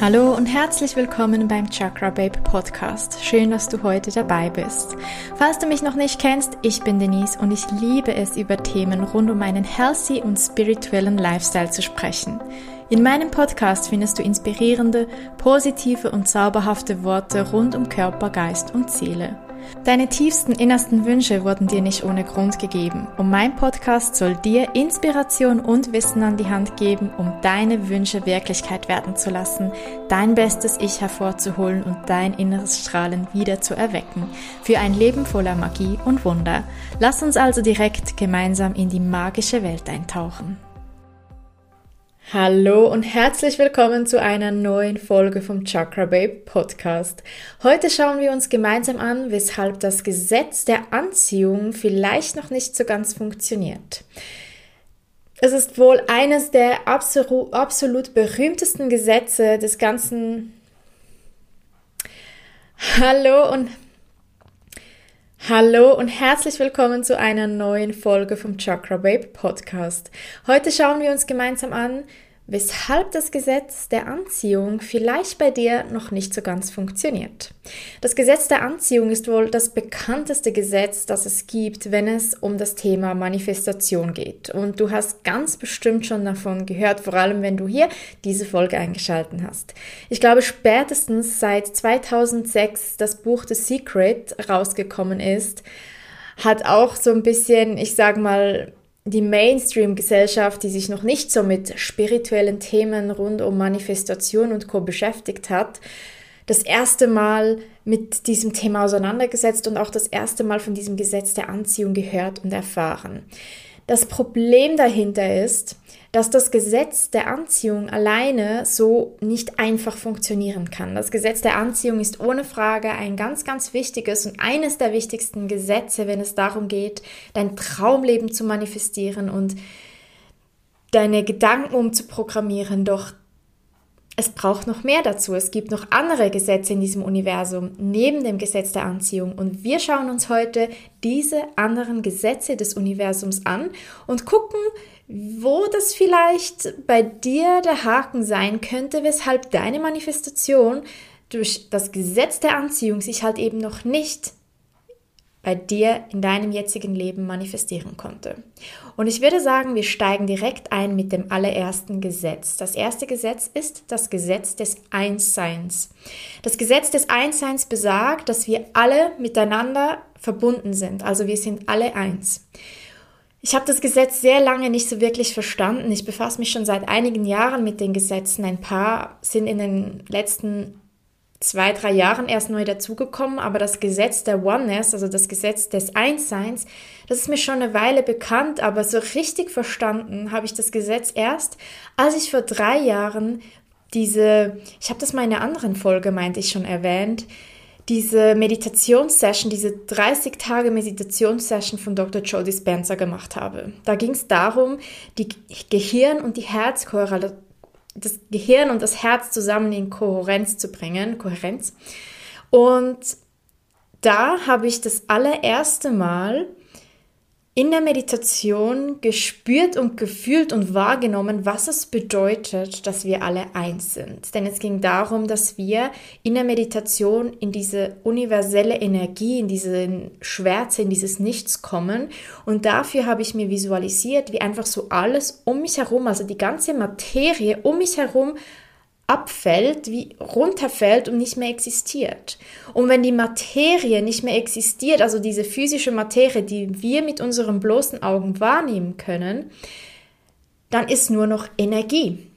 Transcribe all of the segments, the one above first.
Hallo und herzlich willkommen beim Chakra Babe Podcast. Schön, dass du heute dabei bist. Falls du mich noch nicht kennst, ich bin Denise und ich liebe es, über Themen rund um einen healthy und spirituellen Lifestyle zu sprechen. In meinem Podcast findest du inspirierende, positive und zauberhafte Worte rund um Körper, Geist und Seele. Deine tiefsten innersten Wünsche wurden dir nicht ohne Grund gegeben und mein Podcast soll dir Inspiration und Wissen an die Hand geben, um deine Wünsche Wirklichkeit werden zu lassen, dein bestes Ich hervorzuholen und dein inneres Strahlen wieder zu erwecken, für ein Leben voller Magie und Wunder. Lass uns also direkt gemeinsam in die magische Welt eintauchen. Hallo und herzlich willkommen zu einer neuen Folge vom Chakra Babe Podcast. Heute schauen wir uns gemeinsam an, weshalb das Gesetz der Anziehung vielleicht noch nicht so ganz funktioniert. Es ist wohl eines der absolut, absolut berühmtesten Gesetze des ganzen Hallo und Hallo und herzlich willkommen zu einer neuen Folge vom Chakra Babe Podcast. Heute schauen wir uns gemeinsam an, weshalb das Gesetz der Anziehung vielleicht bei dir noch nicht so ganz funktioniert. Das Gesetz der Anziehung ist wohl das bekannteste Gesetz, das es gibt, wenn es um das Thema Manifestation geht. Und du hast ganz bestimmt schon davon gehört, vor allem wenn du hier diese Folge eingeschalten hast. Ich glaube, spätestens seit 2006 das Buch The Secret rausgekommen ist, hat auch so ein bisschen, ich sag mal, die Mainstream-Gesellschaft, die sich noch nicht so mit spirituellen Themen rund um Manifestation und Co. beschäftigt hat, das erste Mal mit diesem Thema auseinandergesetzt und auch das erste Mal von diesem Gesetz der Anziehung gehört und erfahren. Das Problem dahinter ist, dass das Gesetz der Anziehung alleine so nicht einfach funktionieren kann. Das Gesetz der Anziehung ist ohne Frage ein ganz, ganz wichtiges und eines der wichtigsten Gesetze, wenn es darum geht, dein Traumleben zu manifestieren und deine Gedanken umzuprogrammieren. Doch es braucht noch mehr dazu. Es gibt noch andere Gesetze in diesem Universum neben dem Gesetz der Anziehung. Und wir schauen uns heute diese anderen Gesetze des Universums an und gucken, wo das vielleicht bei dir der Haken sein könnte, weshalb deine Manifestation durch das Gesetz der Anziehung sich halt eben noch nicht bei dir in deinem jetzigen Leben manifestieren konnte. Und ich würde sagen, wir steigen direkt ein mit dem allerersten Gesetz. Das erste Gesetz ist das Gesetz des Einsseins. Das Gesetz des Einsseins besagt, dass wir alle miteinander verbunden sind, also wir sind alle eins. Ich habe das Gesetz sehr lange nicht so wirklich verstanden. Ich befasse mich schon seit einigen Jahren mit den Gesetzen. Ein paar sind in den letzten zwei, drei Jahren erst neu dazugekommen, aber das Gesetz der Oneness, also das Gesetz des Einsseins, das ist mir schon eine Weile bekannt, aber so richtig verstanden habe ich das Gesetz erst, als ich vor drei Jahren diese, ich habe das mal in einer anderen Folge, meinte ich schon erwähnt, diese Meditationssession, diese 30 Tage Meditationssession von Dr. Joe Dispenza gemacht habe. Da ging es darum, die Gehirn- und die Herzkorrelation das Gehirn und das Herz zusammen in Kohärenz zu bringen, Kohärenz. Und da habe ich das allererste Mal in der Meditation gespürt und gefühlt und wahrgenommen, was es bedeutet, dass wir alle eins sind. Denn es ging darum, dass wir in der Meditation in diese universelle Energie, in diese Schwärze, in dieses Nichts kommen. Und dafür habe ich mir visualisiert, wie einfach so alles um mich herum, also die ganze Materie um mich herum abfällt, wie runterfällt und nicht mehr existiert. Und wenn die Materie nicht mehr existiert, also diese physische Materie, die wir mit unseren bloßen Augen wahrnehmen können, dann ist nur noch Energie.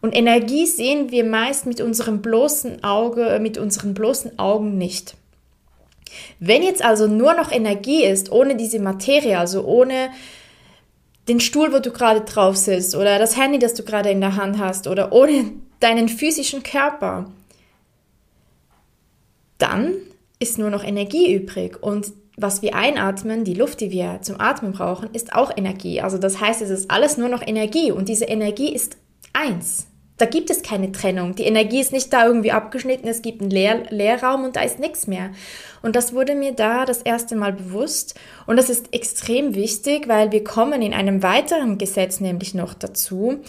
Und Energie sehen wir meist mit unserem bloßen Auge, äh, mit unseren bloßen Augen nicht. Wenn jetzt also nur noch Energie ist, ohne diese Materie, also ohne den Stuhl, wo du gerade drauf sitzt, oder das Handy, das du gerade in der Hand hast, oder ohne deinen physischen Körper, dann ist nur noch Energie übrig und was wir einatmen, die Luft, die wir zum Atmen brauchen, ist auch Energie. Also das heißt, es ist alles nur noch Energie und diese Energie ist eins. Da gibt es keine Trennung. Die Energie ist nicht da irgendwie abgeschnitten, es gibt einen Leer Leerraum und da ist nichts mehr. Und das wurde mir da das erste Mal bewusst. Und das ist extrem wichtig, weil wir kommen in einem weiteren Gesetz nämlich noch dazu,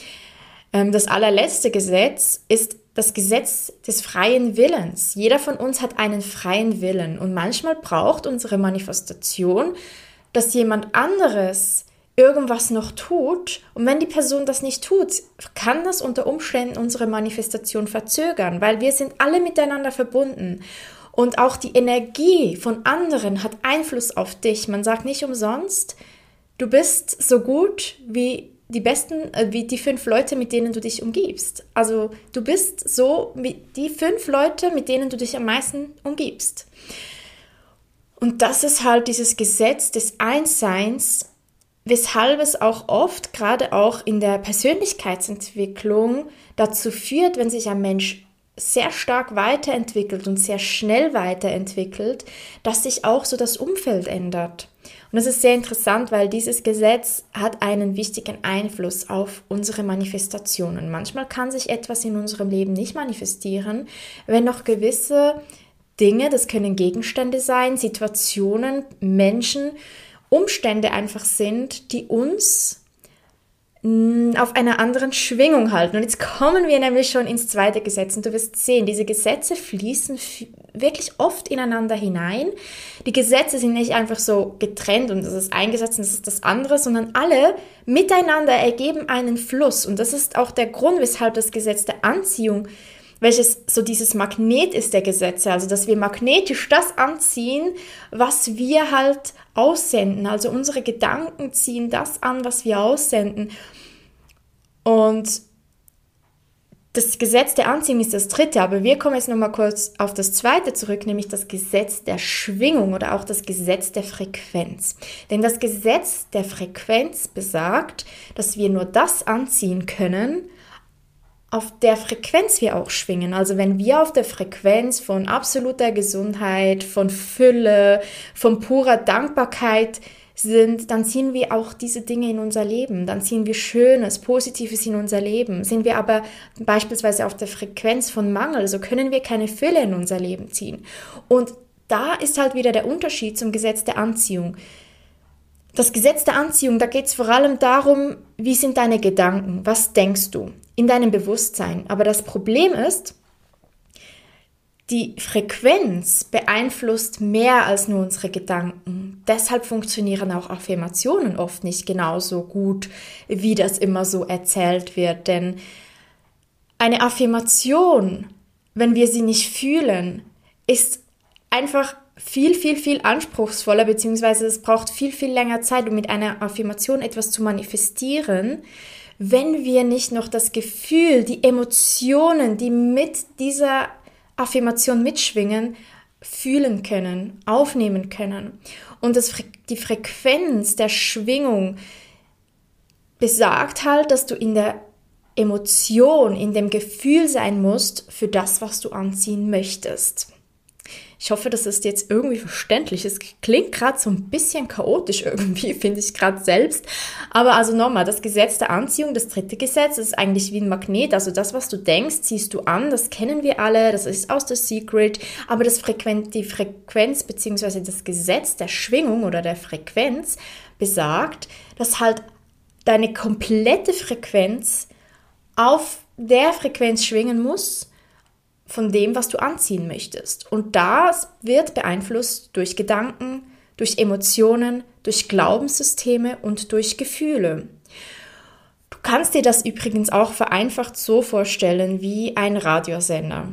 das allerletzte Gesetz ist das Gesetz des freien Willens. Jeder von uns hat einen freien Willen und manchmal braucht unsere Manifestation, dass jemand anderes irgendwas noch tut und wenn die Person das nicht tut, kann das unter Umständen unsere Manifestation verzögern, weil wir sind alle miteinander verbunden und auch die Energie von anderen hat Einfluss auf dich. Man sagt nicht umsonst, du bist so gut wie die besten, äh, wie die fünf Leute, mit denen du dich umgibst. Also du bist so wie die fünf Leute, mit denen du dich am meisten umgibst. Und das ist halt dieses Gesetz des Einsseins, weshalb es auch oft, gerade auch in der Persönlichkeitsentwicklung, dazu führt, wenn sich ein Mensch sehr stark weiterentwickelt und sehr schnell weiterentwickelt, dass sich auch so das Umfeld ändert. Und das ist sehr interessant, weil dieses Gesetz hat einen wichtigen Einfluss auf unsere Manifestationen. Manchmal kann sich etwas in unserem Leben nicht manifestieren, wenn noch gewisse Dinge, das können Gegenstände sein, Situationen, Menschen, Umstände einfach sind, die uns auf einer anderen Schwingung halten. Und jetzt kommen wir nämlich schon ins zweite Gesetz und du wirst sehen, diese Gesetze fließen wirklich oft ineinander hinein. Die Gesetze sind nicht einfach so getrennt und das ist eingesetzt und das ist das andere, sondern alle miteinander ergeben einen Fluss. Und das ist auch der Grund, weshalb das Gesetz der Anziehung welches so dieses Magnet ist der Gesetze, also dass wir magnetisch das anziehen, was wir halt aussenden. Also unsere Gedanken ziehen das an, was wir aussenden. Und das Gesetz der Anziehung ist das dritte, aber wir kommen jetzt nochmal kurz auf das zweite zurück, nämlich das Gesetz der Schwingung oder auch das Gesetz der Frequenz. Denn das Gesetz der Frequenz besagt, dass wir nur das anziehen können, auf der Frequenz wir auch schwingen. Also wenn wir auf der Frequenz von absoluter Gesundheit, von Fülle, von purer Dankbarkeit sind, dann ziehen wir auch diese Dinge in unser Leben. Dann ziehen wir Schönes, Positives in unser Leben. Sind wir aber beispielsweise auf der Frequenz von Mangel, so können wir keine Fülle in unser Leben ziehen. Und da ist halt wieder der Unterschied zum Gesetz der Anziehung. Das Gesetz der Anziehung, da geht es vor allem darum, wie sind deine Gedanken, was denkst du in deinem Bewusstsein. Aber das Problem ist, die Frequenz beeinflusst mehr als nur unsere Gedanken. Deshalb funktionieren auch Affirmationen oft nicht genauso gut, wie das immer so erzählt wird. Denn eine Affirmation, wenn wir sie nicht fühlen, ist einfach viel, viel, viel anspruchsvoller, beziehungsweise es braucht viel, viel länger Zeit, um mit einer Affirmation etwas zu manifestieren, wenn wir nicht noch das Gefühl, die Emotionen, die mit dieser Affirmation mitschwingen, fühlen können, aufnehmen können. Und das, die Frequenz der Schwingung besagt halt, dass du in der Emotion, in dem Gefühl sein musst für das, was du anziehen möchtest. Ich hoffe, das ist jetzt irgendwie verständlich. Es klingt gerade so ein bisschen chaotisch irgendwie, finde ich gerade selbst. Aber also nochmal, das Gesetz der Anziehung, das dritte Gesetz, ist eigentlich wie ein Magnet. Also das, was du denkst, ziehst du an. Das kennen wir alle. Das ist aus der Secret. Aber das Frequenz, die Frequenz beziehungsweise das Gesetz der Schwingung oder der Frequenz besagt, dass halt deine komplette Frequenz auf der Frequenz schwingen muss, von dem, was du anziehen möchtest. Und das wird beeinflusst durch Gedanken, durch Emotionen, durch Glaubenssysteme und durch Gefühle. Du kannst dir das übrigens auch vereinfacht so vorstellen wie ein Radiosender.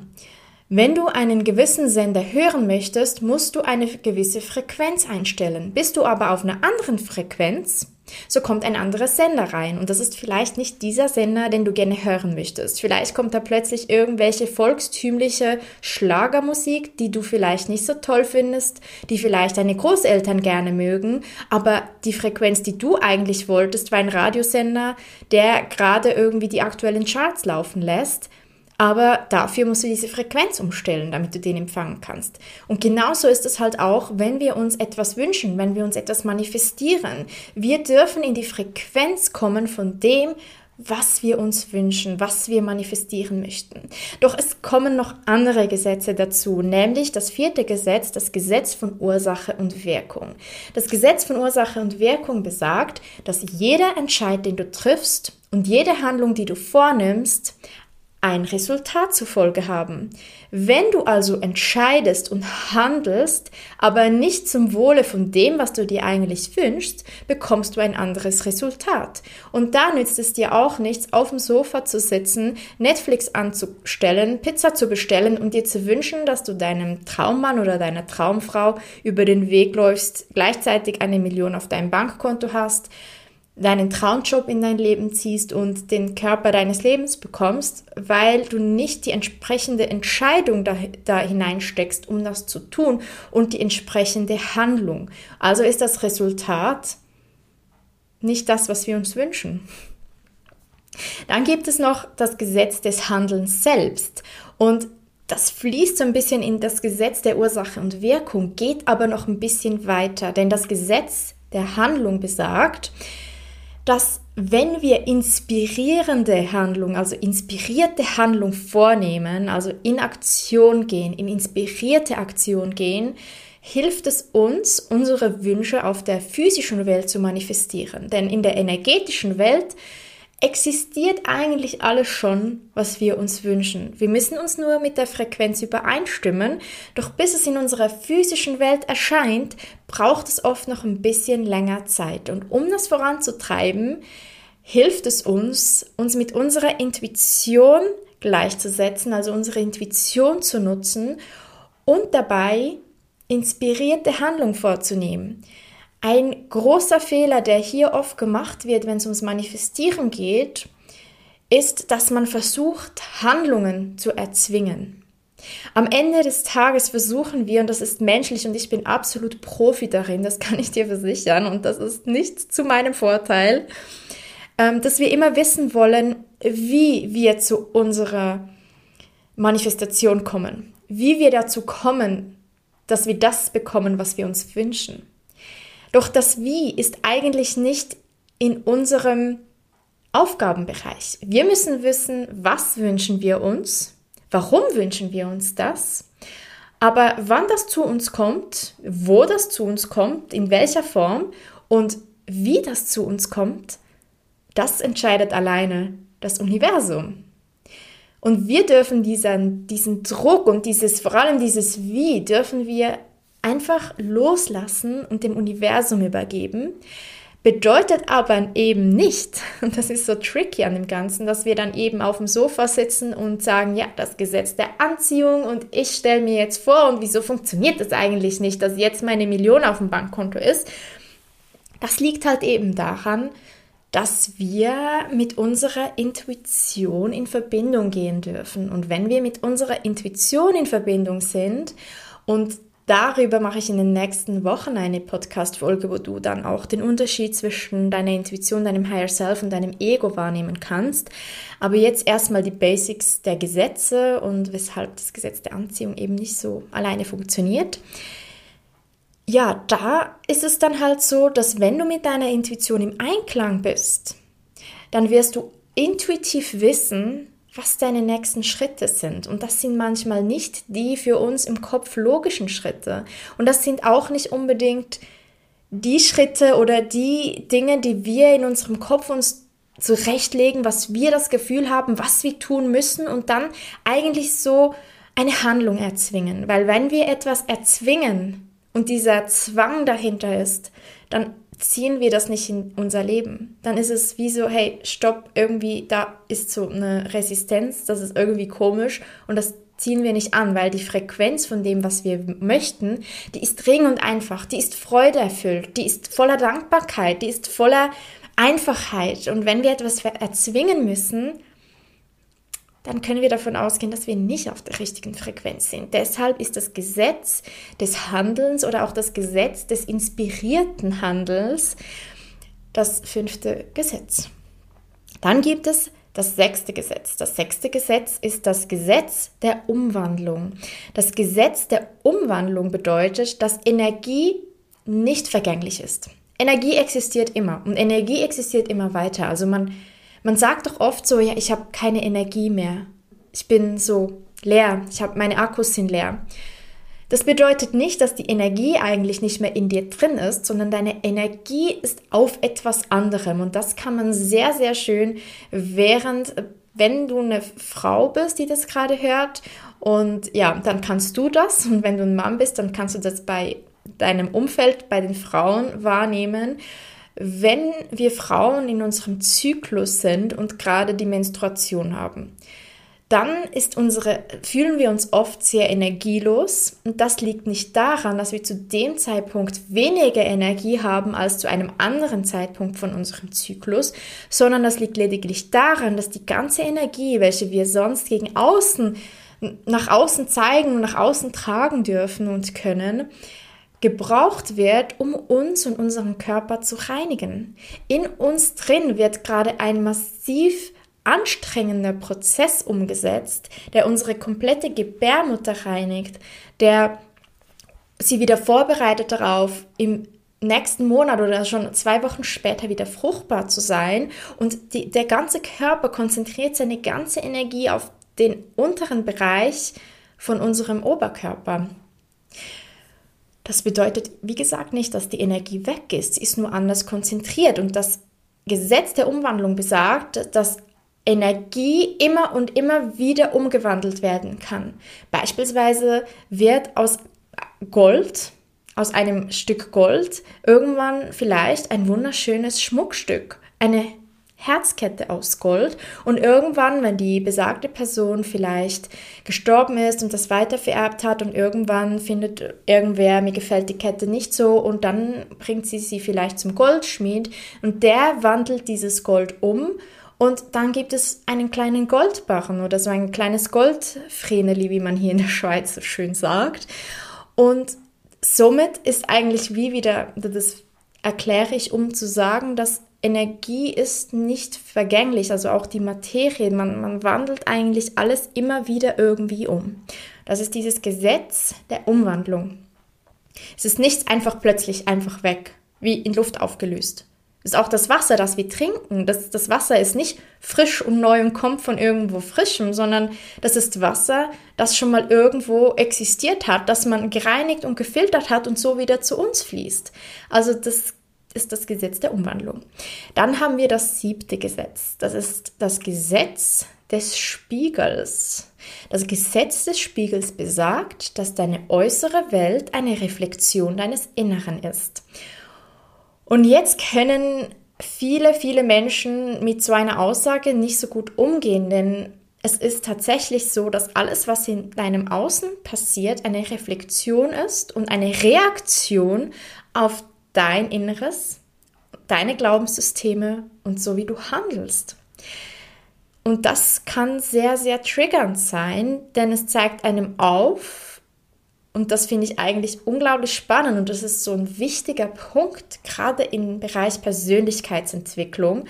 Wenn du einen gewissen Sender hören möchtest, musst du eine gewisse Frequenz einstellen. Bist du aber auf einer anderen Frequenz, so kommt ein anderer Sender rein und das ist vielleicht nicht dieser Sender, den du gerne hören möchtest. Vielleicht kommt da plötzlich irgendwelche volkstümliche Schlagermusik, die du vielleicht nicht so toll findest, die vielleicht deine Großeltern gerne mögen, aber die Frequenz, die du eigentlich wolltest, war ein Radiosender, der gerade irgendwie die aktuellen Charts laufen lässt. Aber dafür musst du diese Frequenz umstellen, damit du den empfangen kannst. Und genauso ist es halt auch, wenn wir uns etwas wünschen, wenn wir uns etwas manifestieren. Wir dürfen in die Frequenz kommen von dem, was wir uns wünschen, was wir manifestieren möchten. Doch es kommen noch andere Gesetze dazu, nämlich das vierte Gesetz, das Gesetz von Ursache und Wirkung. Das Gesetz von Ursache und Wirkung besagt, dass jeder Entscheid, den du triffst und jede Handlung, die du vornimmst, ein Resultat zur Folge haben. Wenn du also entscheidest und handelst, aber nicht zum Wohle von dem, was du dir eigentlich wünschst, bekommst du ein anderes Resultat. Und da nützt es dir auch nichts, auf dem Sofa zu sitzen, Netflix anzustellen, Pizza zu bestellen und dir zu wünschen, dass du deinem Traummann oder deiner Traumfrau über den Weg läufst, gleichzeitig eine Million auf deinem Bankkonto hast, deinen Traumjob in dein Leben ziehst und den Körper deines Lebens bekommst, weil du nicht die entsprechende Entscheidung da, da hineinsteckst, um das zu tun und die entsprechende Handlung. Also ist das Resultat nicht das, was wir uns wünschen. Dann gibt es noch das Gesetz des Handelns selbst und das fließt so ein bisschen in das Gesetz der Ursache und Wirkung, geht aber noch ein bisschen weiter, denn das Gesetz der Handlung besagt, dass wenn wir inspirierende Handlung, also inspirierte Handlung vornehmen, also in Aktion gehen, in inspirierte Aktion gehen, hilft es uns, unsere Wünsche auf der physischen Welt zu manifestieren. Denn in der energetischen Welt existiert eigentlich alles schon, was wir uns wünschen. Wir müssen uns nur mit der Frequenz übereinstimmen, doch bis es in unserer physischen Welt erscheint, braucht es oft noch ein bisschen länger Zeit. Und um das voranzutreiben, hilft es uns, uns mit unserer Intuition gleichzusetzen, also unsere Intuition zu nutzen und dabei inspirierte Handlung vorzunehmen. Ein großer Fehler, der hier oft gemacht wird, wenn es ums Manifestieren geht, ist, dass man versucht, Handlungen zu erzwingen. Am Ende des Tages versuchen wir, und das ist menschlich und ich bin absolut Profi darin, das kann ich dir versichern und das ist nicht zu meinem Vorteil, ähm, dass wir immer wissen wollen, wie wir zu unserer Manifestation kommen, wie wir dazu kommen, dass wir das bekommen, was wir uns wünschen. Doch das Wie ist eigentlich nicht in unserem Aufgabenbereich. Wir müssen wissen, was wünschen wir uns, warum wünschen wir uns das, aber wann das zu uns kommt, wo das zu uns kommt, in welcher Form und wie das zu uns kommt, das entscheidet alleine das Universum. Und wir dürfen diesen, diesen Druck und dieses, vor allem dieses Wie, dürfen wir einfach loslassen und dem Universum übergeben. Bedeutet aber eben nicht, und das ist so tricky an dem Ganzen, dass wir dann eben auf dem Sofa sitzen und sagen, ja, das Gesetz der Anziehung und ich stelle mir jetzt vor, und wieso funktioniert das eigentlich nicht, dass jetzt meine Million auf dem Bankkonto ist. Das liegt halt eben daran, dass wir mit unserer Intuition in Verbindung gehen dürfen. Und wenn wir mit unserer Intuition in Verbindung sind und Darüber mache ich in den nächsten Wochen eine Podcast-Folge, wo du dann auch den Unterschied zwischen deiner Intuition, deinem Higher Self und deinem Ego wahrnehmen kannst. Aber jetzt erstmal die Basics der Gesetze und weshalb das Gesetz der Anziehung eben nicht so alleine funktioniert. Ja, da ist es dann halt so, dass wenn du mit deiner Intuition im Einklang bist, dann wirst du intuitiv wissen, was deine nächsten Schritte sind. Und das sind manchmal nicht die für uns im Kopf logischen Schritte. Und das sind auch nicht unbedingt die Schritte oder die Dinge, die wir in unserem Kopf uns zurechtlegen, was wir das Gefühl haben, was wir tun müssen und dann eigentlich so eine Handlung erzwingen. Weil wenn wir etwas erzwingen und dieser Zwang dahinter ist, dann ziehen wir das nicht in unser Leben. Dann ist es wie so, hey, stopp, irgendwie, da ist so eine Resistenz, das ist irgendwie komisch und das ziehen wir nicht an, weil die Frequenz von dem, was wir möchten, die ist dringend und einfach, die ist freudeerfüllt, die ist voller Dankbarkeit, die ist voller Einfachheit. Und wenn wir etwas erzwingen müssen, dann können wir davon ausgehen, dass wir nicht auf der richtigen Frequenz sind. Deshalb ist das Gesetz des Handelns oder auch das Gesetz des inspirierten Handelns das fünfte Gesetz. Dann gibt es das sechste Gesetz. Das sechste Gesetz ist das Gesetz der Umwandlung. Das Gesetz der Umwandlung bedeutet, dass Energie nicht vergänglich ist. Energie existiert immer und Energie existiert immer weiter. Also man Man sagt doch oft so, ja, ich habe keine Energie mehr. Ich bin so leer. Ich habe meine Akkus sind leer. Das bedeutet nicht, dass die Energie eigentlich nicht mehr in dir drin ist, sondern deine Energie ist auf etwas anderem. Und das kann man sehr, sehr schön während, wenn du eine Frau bist, die das gerade hört. Und ja, dann kannst du das. Und wenn du ein Mann bist, dann kannst du das bei deinem Umfeld, bei den Frauen wahrnehmen. Wenn wir Frauen in unserem Zyklus sind und gerade die Menstruation haben dann ist unsere, fühlen wir uns oft sehr energielos. Und das liegt nicht daran, dass wir zu dem Zeitpunkt weniger Energie haben als zu einem anderen Zeitpunkt von unserem Zyklus, sondern das liegt lediglich daran, dass die ganze Energie, welche wir sonst gegen außen, nach außen zeigen und nach außen tragen dürfen und können, gebraucht wird, um uns und unseren Körper zu reinigen. In uns drin wird gerade ein massiv anstrengender Prozess umgesetzt, der unsere komplette Gebärmutter reinigt, der sie wieder vorbereitet darauf, im nächsten Monat oder schon zwei Wochen später wieder fruchtbar zu sein. Und die, der ganze Körper konzentriert seine ganze Energie auf den unteren Bereich von unserem Oberkörper. Das bedeutet, wie gesagt, nicht, dass die Energie weg ist. Sie ist nur anders konzentriert. Und das Gesetz der Umwandlung besagt, dass Energie immer und immer wieder umgewandelt werden kann. Beispielsweise wird aus Gold, aus einem Stück Gold, irgendwann vielleicht ein wunderschönes Schmuckstück, eine Herzkette aus Gold und irgendwann, wenn die besagte Person vielleicht gestorben ist und das weitervererbt hat und irgendwann findet irgendwer, mir gefällt die Kette nicht so und dann bringt sie sie vielleicht zum Goldschmied und der wandelt dieses Gold um und dann gibt es einen kleinen Goldbarren oder so ein kleines Goldvreneli, wie man hier in der Schweiz so schön sagt. Und somit ist eigentlich wie wieder, das erkläre ich, um zu sagen, dass Energie ist nicht vergänglich, also auch die Materie, man, man wandelt eigentlich alles immer wieder irgendwie um. Das ist dieses Gesetz der Umwandlung. Es ist nichts einfach plötzlich einfach weg, wie in Luft aufgelöst ist auch das Wasser, das wir trinken. Das, das Wasser ist nicht frisch und neu und kommt von irgendwo frischem, sondern das ist Wasser, das schon mal irgendwo existiert hat, das man gereinigt und gefiltert hat und so wieder zu uns fließt. Also das ist das Gesetz der Umwandlung. Dann haben wir das siebte Gesetz. Das ist das Gesetz des Spiegels. Das Gesetz des Spiegels besagt, dass deine äußere Welt eine Reflexion deines Inneren ist. Und jetzt können viele, viele Menschen mit so einer Aussage nicht so gut umgehen, denn es ist tatsächlich so, dass alles, was in deinem Außen passiert, eine Reflexion ist und eine Reaktion auf dein Inneres, deine Glaubenssysteme und so wie du handelst. Und das kann sehr, sehr triggernd sein, denn es zeigt einem auf, und das finde ich eigentlich unglaublich spannend und das ist so ein wichtiger Punkt, gerade im Bereich Persönlichkeitsentwicklung.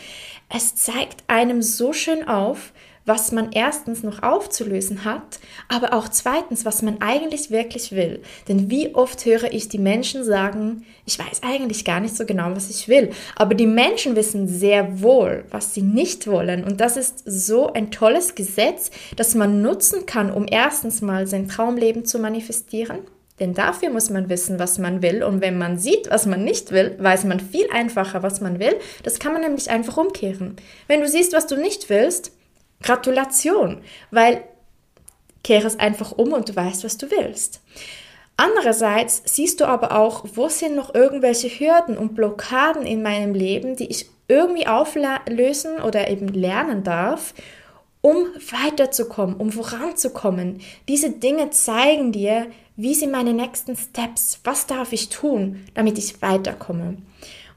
Es zeigt einem so schön auf, was man erstens noch aufzulösen hat, aber auch zweitens, was man eigentlich wirklich will. Denn wie oft höre ich die Menschen sagen, ich weiß eigentlich gar nicht so genau, was ich will. Aber die Menschen wissen sehr wohl, was sie nicht wollen. Und das ist so ein tolles Gesetz, das man nutzen kann, um erstens mal sein Traumleben zu manifestieren. Denn dafür muss man wissen, was man will. Und wenn man sieht, was man nicht will, weiß man viel einfacher, was man will. Das kann man nämlich einfach umkehren. Wenn du siehst, was du nicht willst, Gratulation, weil kehre es einfach um und du weißt, was du willst. Andererseits siehst du aber auch, wo sind noch irgendwelche Hürden und Blockaden in meinem Leben, die ich irgendwie auflösen oder eben lernen darf, um weiterzukommen, um voranzukommen. Diese Dinge zeigen dir, wie sind meine nächsten Steps, was darf ich tun, damit ich weiterkomme.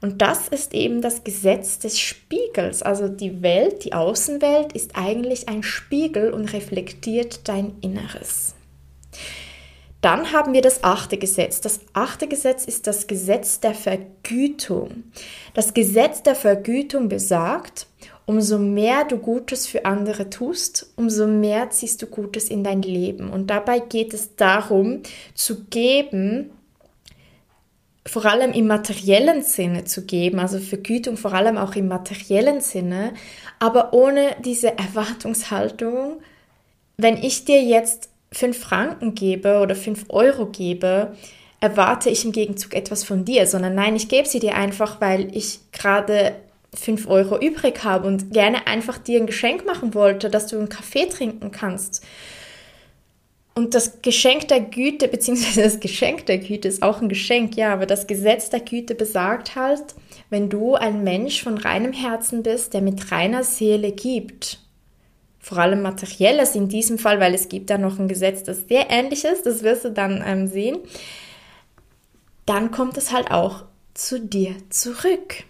Und das ist eben das Gesetz des Spiegels. Also die Welt, die Außenwelt ist eigentlich ein Spiegel und reflektiert dein Inneres. Dann haben wir das achte Gesetz. Das achte Gesetz ist das Gesetz der Vergütung. Das Gesetz der Vergütung besagt, umso mehr du Gutes für andere tust, umso mehr ziehst du Gutes in dein Leben. Und dabei geht es darum, zu geben, vor allem im materiellen Sinne zu geben, also Vergütung vor allem auch im materiellen Sinne, aber ohne diese Erwartungshaltung, wenn ich dir jetzt fünf Franken gebe oder fünf Euro gebe, erwarte ich im Gegenzug etwas von dir, sondern nein, ich gebe sie dir einfach, weil ich gerade fünf Euro übrig habe und gerne einfach dir ein Geschenk machen wollte, dass du einen Kaffee trinken kannst. Und das Geschenk der Güte, beziehungsweise das Geschenk der Güte ist auch ein Geschenk, ja, aber das Gesetz der Güte besagt halt, wenn du ein Mensch von reinem Herzen bist, der mit reiner Seele gibt, vor allem materielles in diesem Fall, weil es gibt da noch ein Gesetz, das sehr ähnlich ist, das wirst du dann ähm, sehen, dann kommt es halt auch zu dir zurück.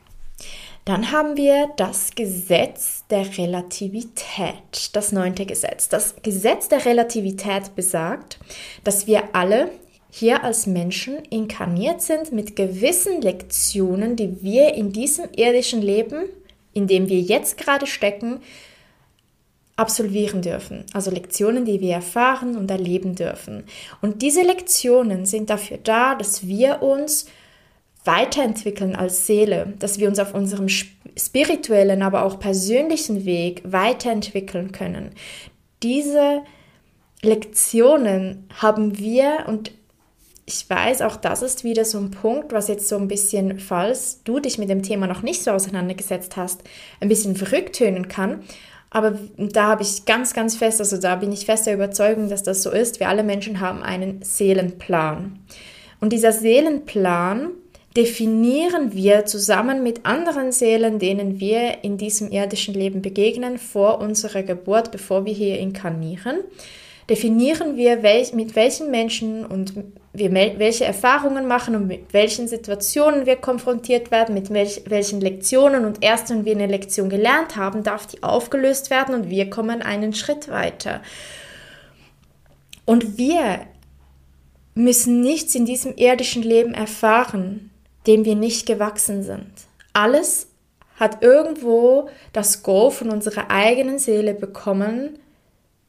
Dann haben wir das Gesetz der Relativität, das neunte Gesetz. Das Gesetz der Relativität besagt, dass wir alle hier als Menschen inkarniert sind mit gewissen Lektionen, die wir in diesem irdischen Leben, in dem wir jetzt gerade stecken, absolvieren dürfen. Also Lektionen, die wir erfahren und erleben dürfen. Und diese Lektionen sind dafür da, dass wir uns weiterentwickeln als Seele, dass wir uns auf unserem spirituellen, aber auch persönlichen Weg weiterentwickeln können. Diese Lektionen haben wir und ich weiß, auch das ist wieder so ein Punkt, was jetzt so ein bisschen, falls du dich mit dem Thema noch nicht so auseinandergesetzt hast, ein bisschen verrückt tönen kann. Aber da habe ich ganz, ganz fest, also da bin ich fest der Überzeugung, dass das so ist. Wir alle Menschen haben einen Seelenplan. Und dieser Seelenplan definieren wir zusammen mit anderen Seelen, denen wir in diesem irdischen Leben begegnen, vor unserer Geburt, bevor wir hier inkarnieren, definieren wir, welch, mit welchen Menschen und wir welche Erfahrungen machen und mit welchen Situationen wir konfrontiert werden, mit welch, welchen Lektionen. Und erst wenn wir eine Lektion gelernt haben, darf die aufgelöst werden und wir kommen einen Schritt weiter. Und wir müssen nichts in diesem irdischen Leben erfahren, dem wir nicht gewachsen sind. Alles hat irgendwo das Go von unserer eigenen Seele bekommen,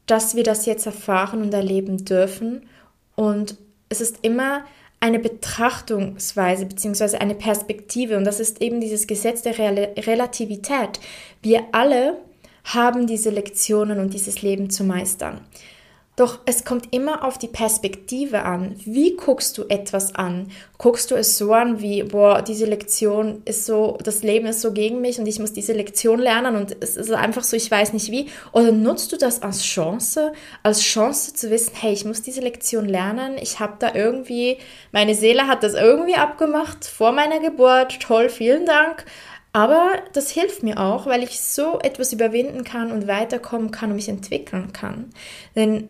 dass wir das jetzt erfahren und erleben dürfen. Und es ist immer eine Betrachtungsweise bzw. eine Perspektive und das ist eben dieses Gesetz der Relativität. Wir alle haben diese Lektionen und dieses Leben zu meistern. Doch es kommt immer auf die Perspektive an. Wie guckst du etwas an? Guckst du es so an wie, boah, diese Lektion ist so, das Leben ist so gegen mich und ich muss diese Lektion lernen und es ist einfach so, ich weiß nicht wie. Oder nutzt du das als Chance, als Chance zu wissen, hey, ich muss diese Lektion lernen, ich habe da irgendwie, meine Seele hat das irgendwie abgemacht vor meiner Geburt, toll, vielen Dank. Aber das hilft mir auch, weil ich so etwas überwinden kann und weiterkommen kann und mich entwickeln kann. Denn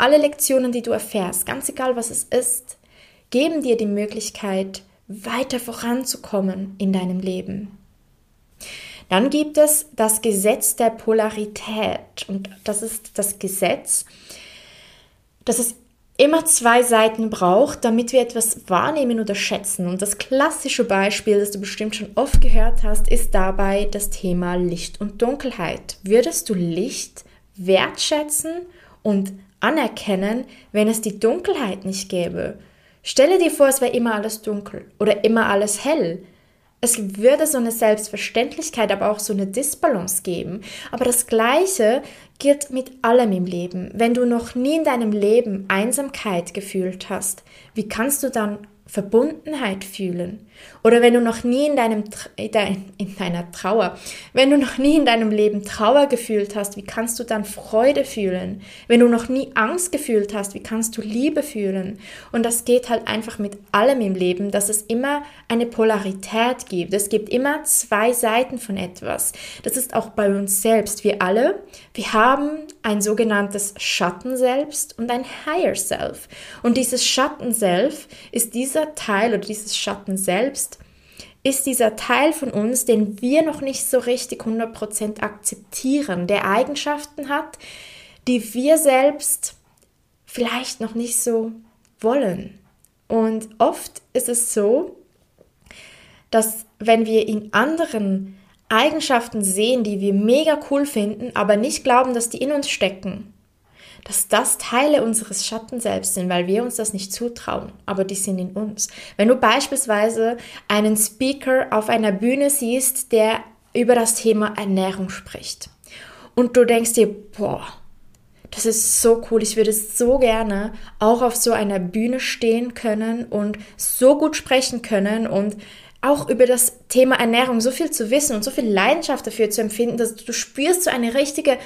alle Lektionen, die du erfährst, ganz egal was es ist, geben dir die Möglichkeit, weiter voranzukommen in deinem Leben. Dann gibt es das Gesetz der Polarität. Und das ist das Gesetz, dass es immer zwei Seiten braucht, damit wir etwas wahrnehmen oder schätzen. Und das klassische Beispiel, das du bestimmt schon oft gehört hast, ist dabei das Thema Licht und Dunkelheit. Würdest du Licht wertschätzen und anerkennen, wenn es die Dunkelheit nicht gäbe. Stelle dir vor, es wäre immer alles dunkel oder immer alles hell. Es würde so eine Selbstverständlichkeit, aber auch so eine Disbalance geben. Aber das Gleiche gilt mit allem im Leben. Wenn du noch nie in deinem Leben Einsamkeit gefühlt hast, wie kannst du dann Verbundenheit fühlen. Oder wenn du noch nie in, deinem, in deiner Trauer, wenn du noch nie in deinem Leben Trauer gefühlt hast, wie kannst du dann Freude fühlen? Wenn du noch nie Angst gefühlt hast, wie kannst du Liebe fühlen? Und das geht halt einfach mit allem im Leben, dass es immer eine Polarität gibt. Es gibt immer zwei Seiten von etwas. Das ist auch bei uns selbst. Wir alle, wir haben ein sogenanntes Schattenselbst und ein Higher Self. Und dieses Schattenself ist dieser Teil oder dieses Schatten selbst ist dieser Teil von uns, den wir noch nicht so richtig 100% akzeptieren, der Eigenschaften hat, die wir selbst vielleicht noch nicht so wollen. Und oft ist es so, dass wenn wir in anderen Eigenschaften sehen, die wir mega cool finden, aber nicht glauben, dass die in uns stecken, dass das Teile unseres Schatten selbst sind, weil wir uns das nicht zutrauen, aber die sind in uns. Wenn du beispielsweise einen Speaker auf einer Bühne siehst, der über das Thema Ernährung spricht und du denkst dir, boah, das ist so cool. Ich würde so gerne auch auf so einer Bühne stehen können und so gut sprechen können und auch über das Thema Ernährung so viel zu wissen und so viel Leidenschaft dafür zu empfinden, dass du spürst so eine richtige,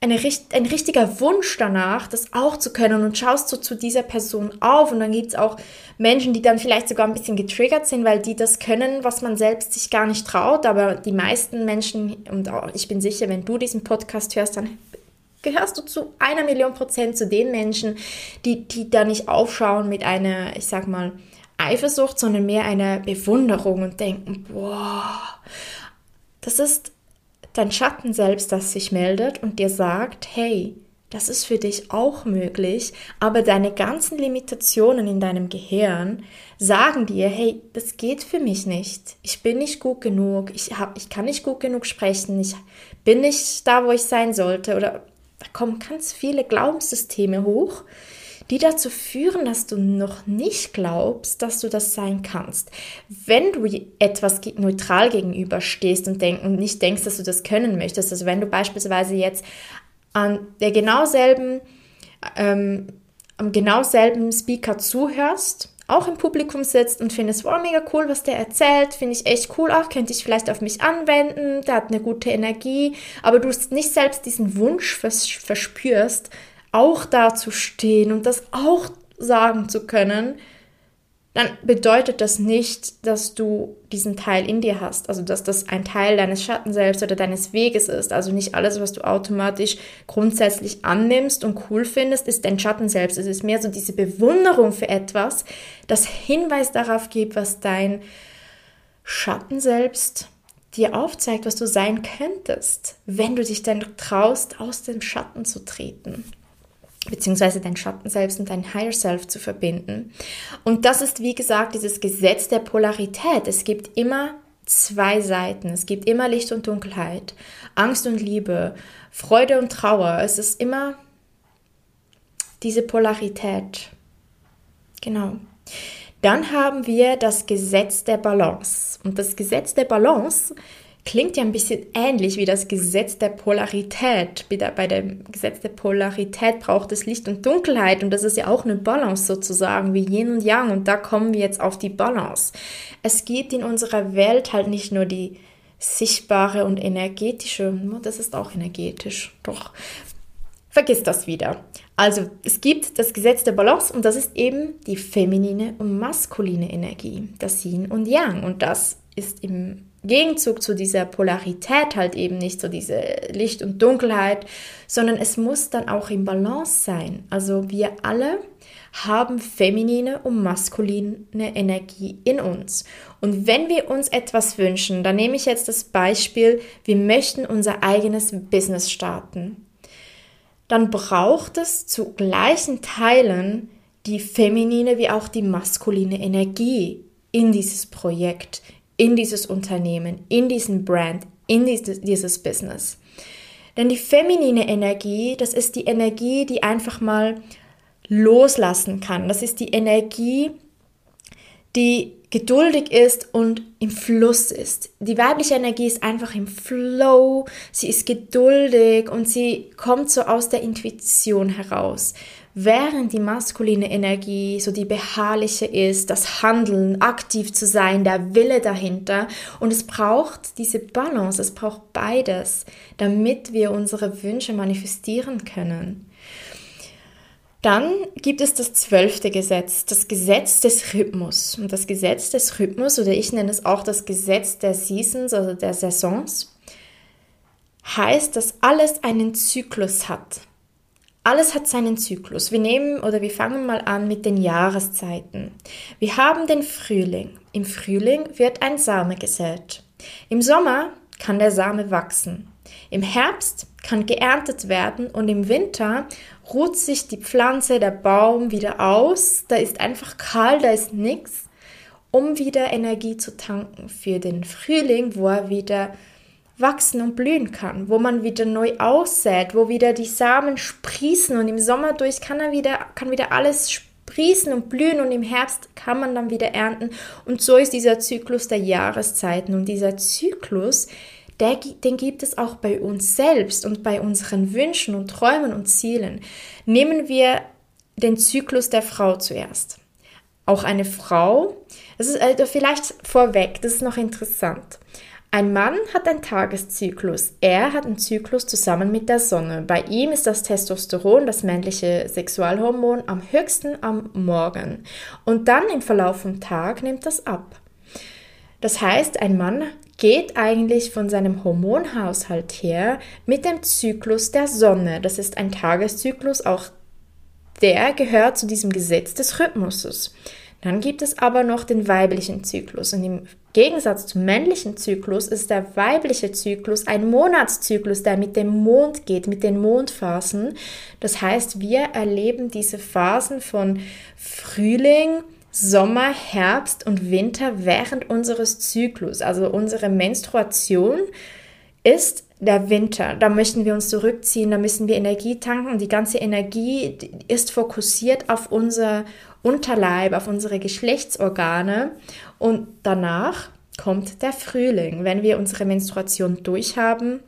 eine, ein richtiger Wunsch danach, das auch zu können. Und schaust so zu dieser Person auf und dann gibt es auch Menschen, die dann vielleicht sogar ein bisschen getriggert sind, weil die das können, was man selbst sich gar nicht traut, aber die meisten Menschen, und ich bin sicher, wenn du diesen Podcast hörst, dann gehörst du zu einer Million Prozent zu den Menschen, die, die da nicht aufschauen mit einer, ich sag mal, Eifersucht, sondern mehr einer Bewunderung und denken, boah, das ist dein Schatten selbst, das sich meldet und dir sagt, hey, das ist für dich auch möglich, aber deine ganzen Limitationen in deinem Gehirn sagen dir, hey, das geht für mich nicht. Ich bin nicht gut genug, ich, hab, ich kann nicht gut genug sprechen, ich bin nicht da, wo ich sein sollte. Oder da kommen ganz viele Glaubenssysteme hoch, die dazu führen, dass du noch nicht glaubst, dass du das sein kannst. Wenn du etwas neutral gegenüberstehst und, denk, und nicht denkst, dass du das können möchtest, also wenn du beispielsweise jetzt an der genau selben, ähm, am genau selben Speaker zuhörst, auch im Publikum sitzt und findest, wow, mega cool, was der erzählt, finde ich echt cool, auch könnte ich vielleicht auf mich anwenden, der hat eine gute Energie, aber du nicht selbst diesen Wunsch verspürst, auch da zu stehen und das auch sagen zu können, dann bedeutet das nicht, dass du diesen Teil in dir hast. Also, dass das ein Teil deines Schatten selbst oder deines Weges ist. Also nicht alles, was du automatisch grundsätzlich annimmst und cool findest, ist dein Schatten selbst. Es ist mehr so diese Bewunderung für etwas, das Hinweis darauf gibt, was dein Schatten selbst dir aufzeigt, was du sein könntest, wenn du dich dann traust, aus dem Schatten zu treten beziehungsweise dein Schatten selbst und dein Higher Self zu verbinden. Und das ist, wie gesagt, dieses Gesetz der Polarität. Es gibt immer zwei Seiten. Es gibt immer Licht und Dunkelheit, Angst und Liebe, Freude und Trauer. Es ist immer diese Polarität. Genau. Dann haben wir das Gesetz der Balance. Und das Gesetz der Balance klingt ja ein bisschen ähnlich wie das Gesetz der Polarität. Bei dem Gesetz der Polarität braucht es Licht und Dunkelheit und das ist ja auch eine Balance sozusagen, wie Yin und Yang und da kommen wir jetzt auf die Balance. Es gibt in unserer Welt halt nicht nur die sichtbare und energetische, das ist auch energetisch, doch vergiss das wieder. Also es gibt das Gesetz der Balance und das ist eben die feminine und maskuline Energie, das Yin und Yang und das ist im Gegenzug zu dieser Polarität halt eben nicht so diese Licht und Dunkelheit, sondern es muss dann auch im Balance sein. Also wir alle haben feminine und maskuline Energie in uns. Und wenn wir uns etwas wünschen, dann nehme ich jetzt das Beispiel, wir möchten unser eigenes Business starten, dann braucht es zu gleichen Teilen die feminine wie auch die maskuline Energie in dieses Projekt, in dieses Unternehmen, in diesen Brand, in dieses, dieses Business. Denn die feminine Energie, das ist die Energie, die einfach mal loslassen kann. Das ist die Energie, die geduldig ist und im Fluss ist. Die weibliche Energie ist einfach im Flow, sie ist geduldig und sie kommt so aus der Intuition heraus während die maskuline Energie so die beharrliche ist, das Handeln, aktiv zu sein, der Wille dahinter. Und es braucht diese Balance, es braucht beides, damit wir unsere Wünsche manifestieren können. Dann gibt es das zwölfte Gesetz, das Gesetz des Rhythmus. Und das Gesetz des Rhythmus, oder ich nenne es auch das Gesetz der Seasons, also der Saisons, heißt, dass alles einen Zyklus hat. Alles hat seinen Zyklus. Wir nehmen oder wir fangen mal an mit den Jahreszeiten. Wir haben den Frühling. Im Frühling wird ein Same gesät. Im Sommer kann der Same wachsen. Im Herbst kann geerntet werden und im Winter ruht sich die Pflanze, der Baum wieder aus. Da ist einfach kalt, da ist nichts, um wieder Energie zu tanken für den Frühling, wo er wieder wachsen und blühen kann, wo man wieder neu aussät, wo wieder die Samen sprießen und im Sommer durch kann er wieder, kann wieder alles sprießen und blühen und im Herbst kann man dann wieder ernten. Und so ist dieser Zyklus der Jahreszeiten und dieser Zyklus, der, den gibt es auch bei uns selbst und bei unseren Wünschen und Träumen und Zielen. Nehmen wir den Zyklus der Frau zuerst. Auch eine Frau, das ist also vielleicht vorweg, das ist noch interessant. Ein Mann hat einen Tageszyklus. Er hat einen Zyklus zusammen mit der Sonne. Bei ihm ist das Testosteron, das männliche Sexualhormon, am höchsten am Morgen. Und dann im Verlauf vom Tag nimmt das ab. Das heißt, ein Mann geht eigentlich von seinem Hormonhaushalt her mit dem Zyklus der Sonne. Das ist ein Tageszyklus, auch der gehört zu diesem Gesetz des Rhythmuses. Dann gibt es aber noch den weiblichen Zyklus. Und im Gegensatz zum männlichen Zyklus ist der weibliche Zyklus ein Monatszyklus, der mit dem Mond geht, mit den Mondphasen. Das heißt, wir erleben diese Phasen von Frühling, Sommer, Herbst und Winter während unseres Zyklus. Also unsere Menstruation ist der Winter. Da möchten wir uns zurückziehen, da müssen wir Energie tanken die ganze Energie ist fokussiert auf unser Unterleib, auf unsere Geschlechtsorgane und danach kommt der Frühling. Wenn wir unsere Menstruation durchhaben,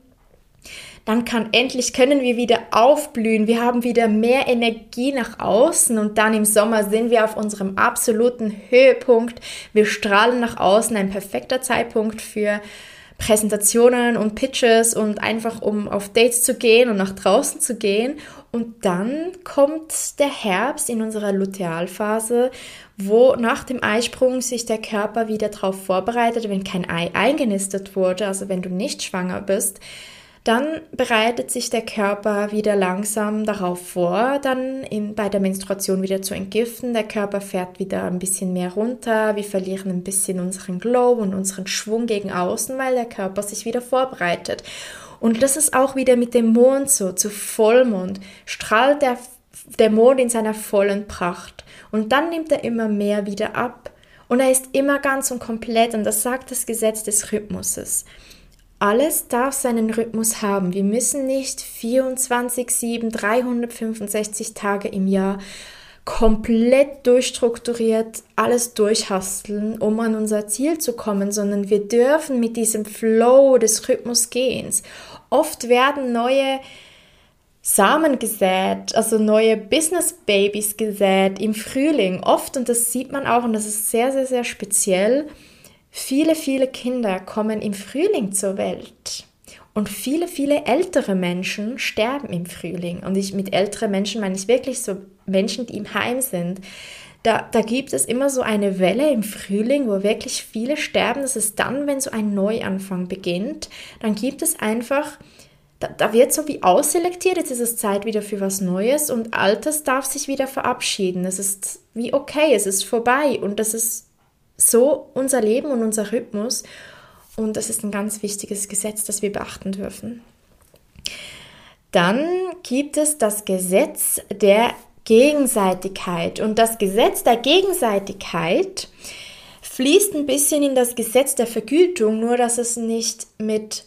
dann kann endlich können wir wieder aufblühen. Wir haben wieder mehr Energie nach außen und dann im Sommer sind wir auf unserem absoluten Höhepunkt. Wir strahlen nach außen, ein perfekter Zeitpunkt für Präsentationen und Pitches und einfach um auf Dates zu gehen und nach draußen zu gehen. Und dann kommt der Herbst in unserer Lutealphase, wo nach dem Eisprung sich der Körper wieder darauf vorbereitet, wenn kein Ei eingenistet wurde, also wenn du nicht schwanger bist, dann bereitet sich der Körper wieder langsam darauf vor, dann in, bei der Menstruation wieder zu entgiften. Der Körper fährt wieder ein bisschen mehr runter. Wir verlieren ein bisschen unseren Glow und unseren Schwung gegen außen, weil der Körper sich wieder vorbereitet. Und das ist auch wieder mit dem Mond so. Zu Vollmond strahlt der, der Mond in seiner vollen Pracht. Und dann nimmt er immer mehr wieder ab. Und er ist immer ganz und komplett. Und das sagt das Gesetz des Rhythmuses. Alles darf seinen Rhythmus haben. Wir müssen nicht 24, 7, 365 Tage im Jahr komplett durchstrukturiert alles durchhasteln, um an unser Ziel zu kommen, sondern wir dürfen mit diesem Flow des Rhythmusgehens. Oft werden neue Samen gesät, also neue Business Babys gesät im Frühling. Oft, und das sieht man auch, und das ist sehr, sehr, sehr speziell, Viele, viele Kinder kommen im Frühling zur Welt. Und viele, viele ältere Menschen sterben im Frühling. Und ich mit älteren Menschen meine ich wirklich so Menschen, die im Heim sind. Da, da gibt es immer so eine Welle im Frühling, wo wirklich viele sterben. Das ist dann, wenn so ein Neuanfang beginnt. Dann gibt es einfach, da, da wird so wie ausselektiert. Jetzt ist es Zeit wieder für was Neues und Altes darf sich wieder verabschieden. Es ist wie okay, es ist vorbei und das ist so unser Leben und unser Rhythmus. Und das ist ein ganz wichtiges Gesetz, das wir beachten dürfen. Dann gibt es das Gesetz der Gegenseitigkeit. Und das Gesetz der Gegenseitigkeit fließt ein bisschen in das Gesetz der Vergütung, nur dass es nicht mit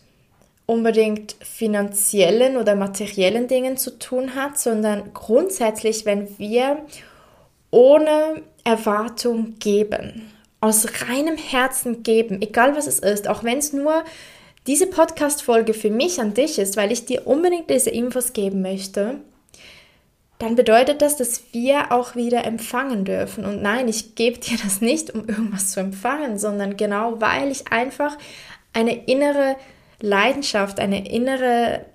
unbedingt finanziellen oder materiellen Dingen zu tun hat, sondern grundsätzlich, wenn wir ohne Erwartung geben aus reinem Herzen geben, egal was es ist, auch wenn es nur diese Podcast-Folge für mich an dich ist, weil ich dir unbedingt diese Infos geben möchte, dann bedeutet das, dass wir auch wieder empfangen dürfen. Und nein, ich gebe dir das nicht, um irgendwas zu empfangen, sondern genau weil ich einfach eine innere Leidenschaft, eine innere,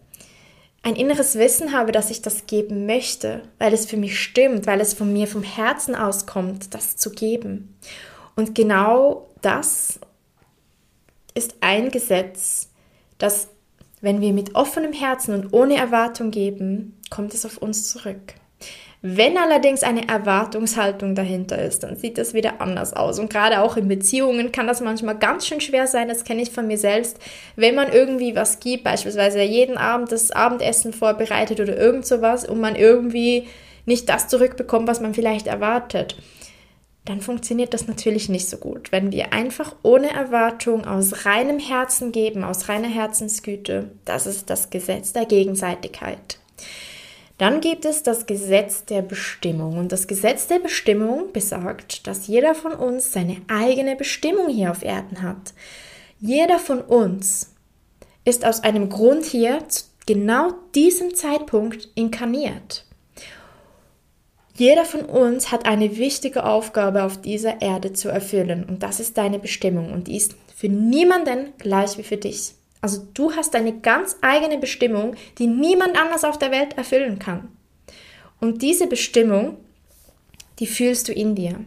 ein inneres Wissen habe, dass ich das geben möchte, weil es für mich stimmt, weil es von mir vom Herzen auskommt, das zu geben. Und genau das ist ein Gesetz, das, wenn wir mit offenem Herzen und ohne Erwartung geben, kommt es auf uns zurück. Wenn allerdings eine Erwartungshaltung dahinter ist, dann sieht das wieder anders aus. Und gerade auch in Beziehungen kann das manchmal ganz schön schwer sein. Das kenne ich von mir selbst. Wenn man irgendwie was gibt, beispielsweise jeden Abend das Abendessen vorbereitet oder irgend sowas und man irgendwie nicht das zurückbekommt, was man vielleicht erwartet dann funktioniert das natürlich nicht so gut. Wenn wir einfach ohne Erwartung aus reinem Herzen geben, aus reiner Herzensgüte, das ist das Gesetz der Gegenseitigkeit. Dann gibt es das Gesetz der Bestimmung. Und das Gesetz der Bestimmung besagt, dass jeder von uns seine eigene Bestimmung hier auf Erden hat. Jeder von uns ist aus einem Grund hier zu genau diesem Zeitpunkt inkarniert. Jeder von uns hat eine wichtige Aufgabe auf dieser Erde zu erfüllen und das ist deine Bestimmung und die ist für niemanden gleich wie für dich. Also du hast deine ganz eigene Bestimmung, die niemand anders auf der Welt erfüllen kann. Und diese Bestimmung, die fühlst du in dir.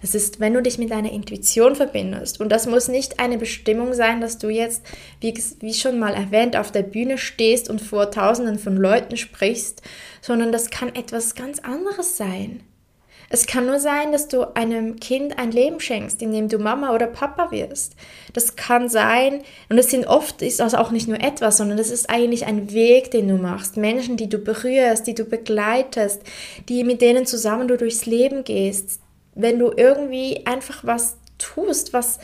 Das ist, wenn du dich mit deiner Intuition verbindest. Und das muss nicht eine Bestimmung sein, dass du jetzt, wie, wie schon mal erwähnt, auf der Bühne stehst und vor Tausenden von Leuten sprichst, sondern das kann etwas ganz anderes sein. Es kann nur sein, dass du einem Kind ein Leben schenkst, indem du Mama oder Papa wirst. Das kann sein, und es sind oft, ist das auch nicht nur etwas, sondern das ist eigentlich ein Weg, den du machst. Menschen, die du berührst, die du begleitest, die mit denen zusammen du durchs Leben gehst, wenn du irgendwie einfach was tust, was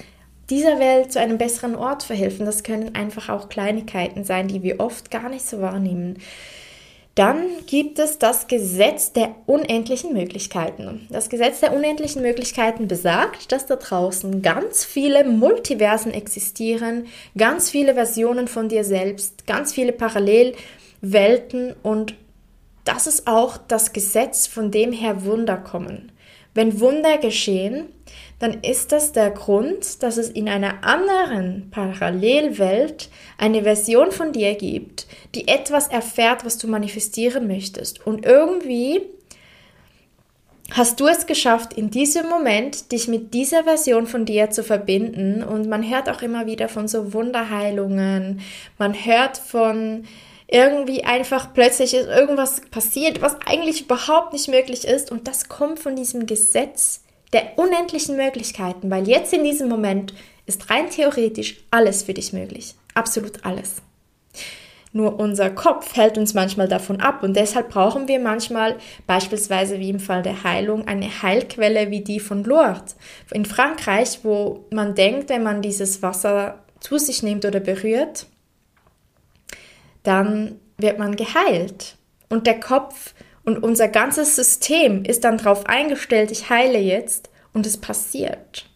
dieser Welt zu einem besseren Ort verhelfen. Das können einfach auch Kleinigkeiten sein, die wir oft gar nicht so wahrnehmen. Dann gibt es das Gesetz der unendlichen Möglichkeiten. Das Gesetz der unendlichen Möglichkeiten besagt, dass da draußen ganz viele Multiversen existieren, ganz viele Versionen von dir selbst, ganz viele Parallelwelten und das ist auch das Gesetz, von dem her Wunder kommen. Wenn Wunder geschehen, dann ist das der Grund, dass es in einer anderen Parallelwelt eine Version von dir gibt, die etwas erfährt, was du manifestieren möchtest. Und irgendwie hast du es geschafft, in diesem Moment dich mit dieser Version von dir zu verbinden. Und man hört auch immer wieder von so Wunderheilungen, man hört von irgendwie einfach plötzlich ist irgendwas passiert, was eigentlich überhaupt nicht möglich ist. Und das kommt von diesem Gesetz der unendlichen Möglichkeiten, weil jetzt in diesem Moment ist rein theoretisch alles für dich möglich. Absolut alles. Nur unser Kopf hält uns manchmal davon ab und deshalb brauchen wir manchmal beispielsweise wie im Fall der Heilung eine Heilquelle wie die von Lourdes in Frankreich, wo man denkt, wenn man dieses Wasser zu sich nimmt oder berührt, dann wird man geheilt. Und der Kopf und unser ganzes System ist dann darauf eingestellt, ich heile jetzt und es passiert.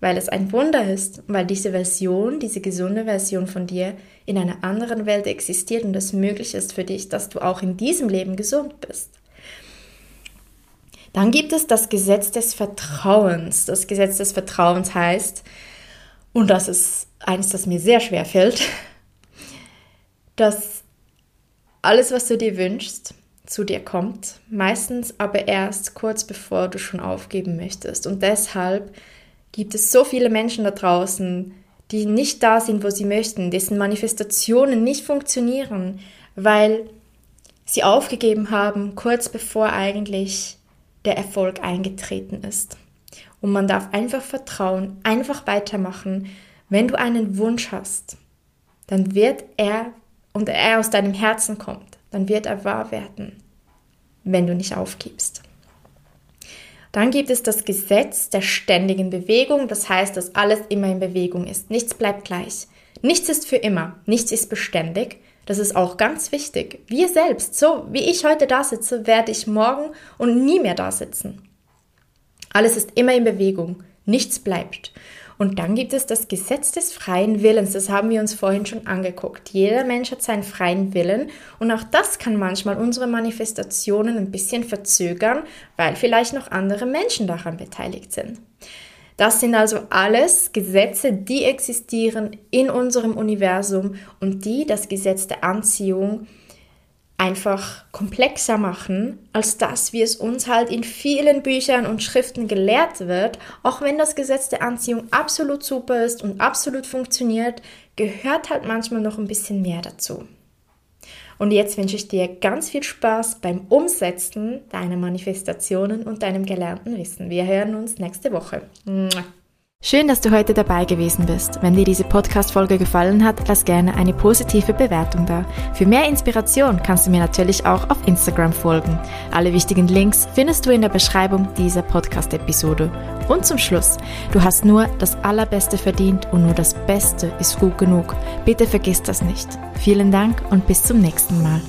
Weil es ein Wunder ist, weil diese Version, diese gesunde Version von dir in einer anderen Welt existiert und es möglich ist für dich, dass du auch in diesem Leben gesund bist. Dann gibt es das Gesetz des Vertrauens. Das Gesetz des Vertrauens heißt, und das ist eins, das mir sehr schwer fällt, dass alles, was du dir wünschst, zu dir kommt, meistens aber erst kurz bevor du schon aufgeben möchtest. Und deshalb gibt es so viele Menschen da draußen, die nicht da sind, wo sie möchten, dessen Manifestationen nicht funktionieren, weil sie aufgegeben haben, kurz bevor eigentlich der Erfolg eingetreten ist. Und man darf einfach vertrauen, einfach weitermachen. Wenn du einen Wunsch hast, dann wird er und er aus deinem Herzen kommt, dann wird er wahr werden, wenn du nicht aufgibst. Dann gibt es das Gesetz der ständigen Bewegung, das heißt, dass alles immer in Bewegung ist. Nichts bleibt gleich. Nichts ist für immer, nichts ist beständig. Das ist auch ganz wichtig. Wir selbst, so wie ich heute da sitze, werde ich morgen und nie mehr da sitzen. Alles ist immer in Bewegung, nichts bleibt. Und dann gibt es das Gesetz des freien Willens. Das haben wir uns vorhin schon angeguckt. Jeder Mensch hat seinen freien Willen und auch das kann manchmal unsere Manifestationen ein bisschen verzögern, weil vielleicht noch andere Menschen daran beteiligt sind. Das sind also alles Gesetze, die existieren in unserem Universum und die das Gesetz der Anziehung einfach komplexer machen, als das, wie es uns halt in vielen Büchern und Schriften gelehrt wird. Auch wenn das Gesetz der Anziehung absolut super ist und absolut funktioniert, gehört halt manchmal noch ein bisschen mehr dazu. Und jetzt wünsche ich dir ganz viel Spaß beim Umsetzen deiner Manifestationen und deinem gelernten Wissen. Wir hören uns nächste Woche. Schön, dass du heute dabei gewesen bist. Wenn dir diese Podcast-Folge gefallen hat, lass gerne eine positive Bewertung da. Für mehr Inspiration kannst du mir natürlich auch auf Instagram folgen. Alle wichtigen Links findest du in der Beschreibung dieser Podcast-Episode. Und zum Schluss, du hast nur das Allerbeste verdient und nur das Beste ist gut genug. Bitte vergiss das nicht. Vielen Dank und bis zum nächsten Mal.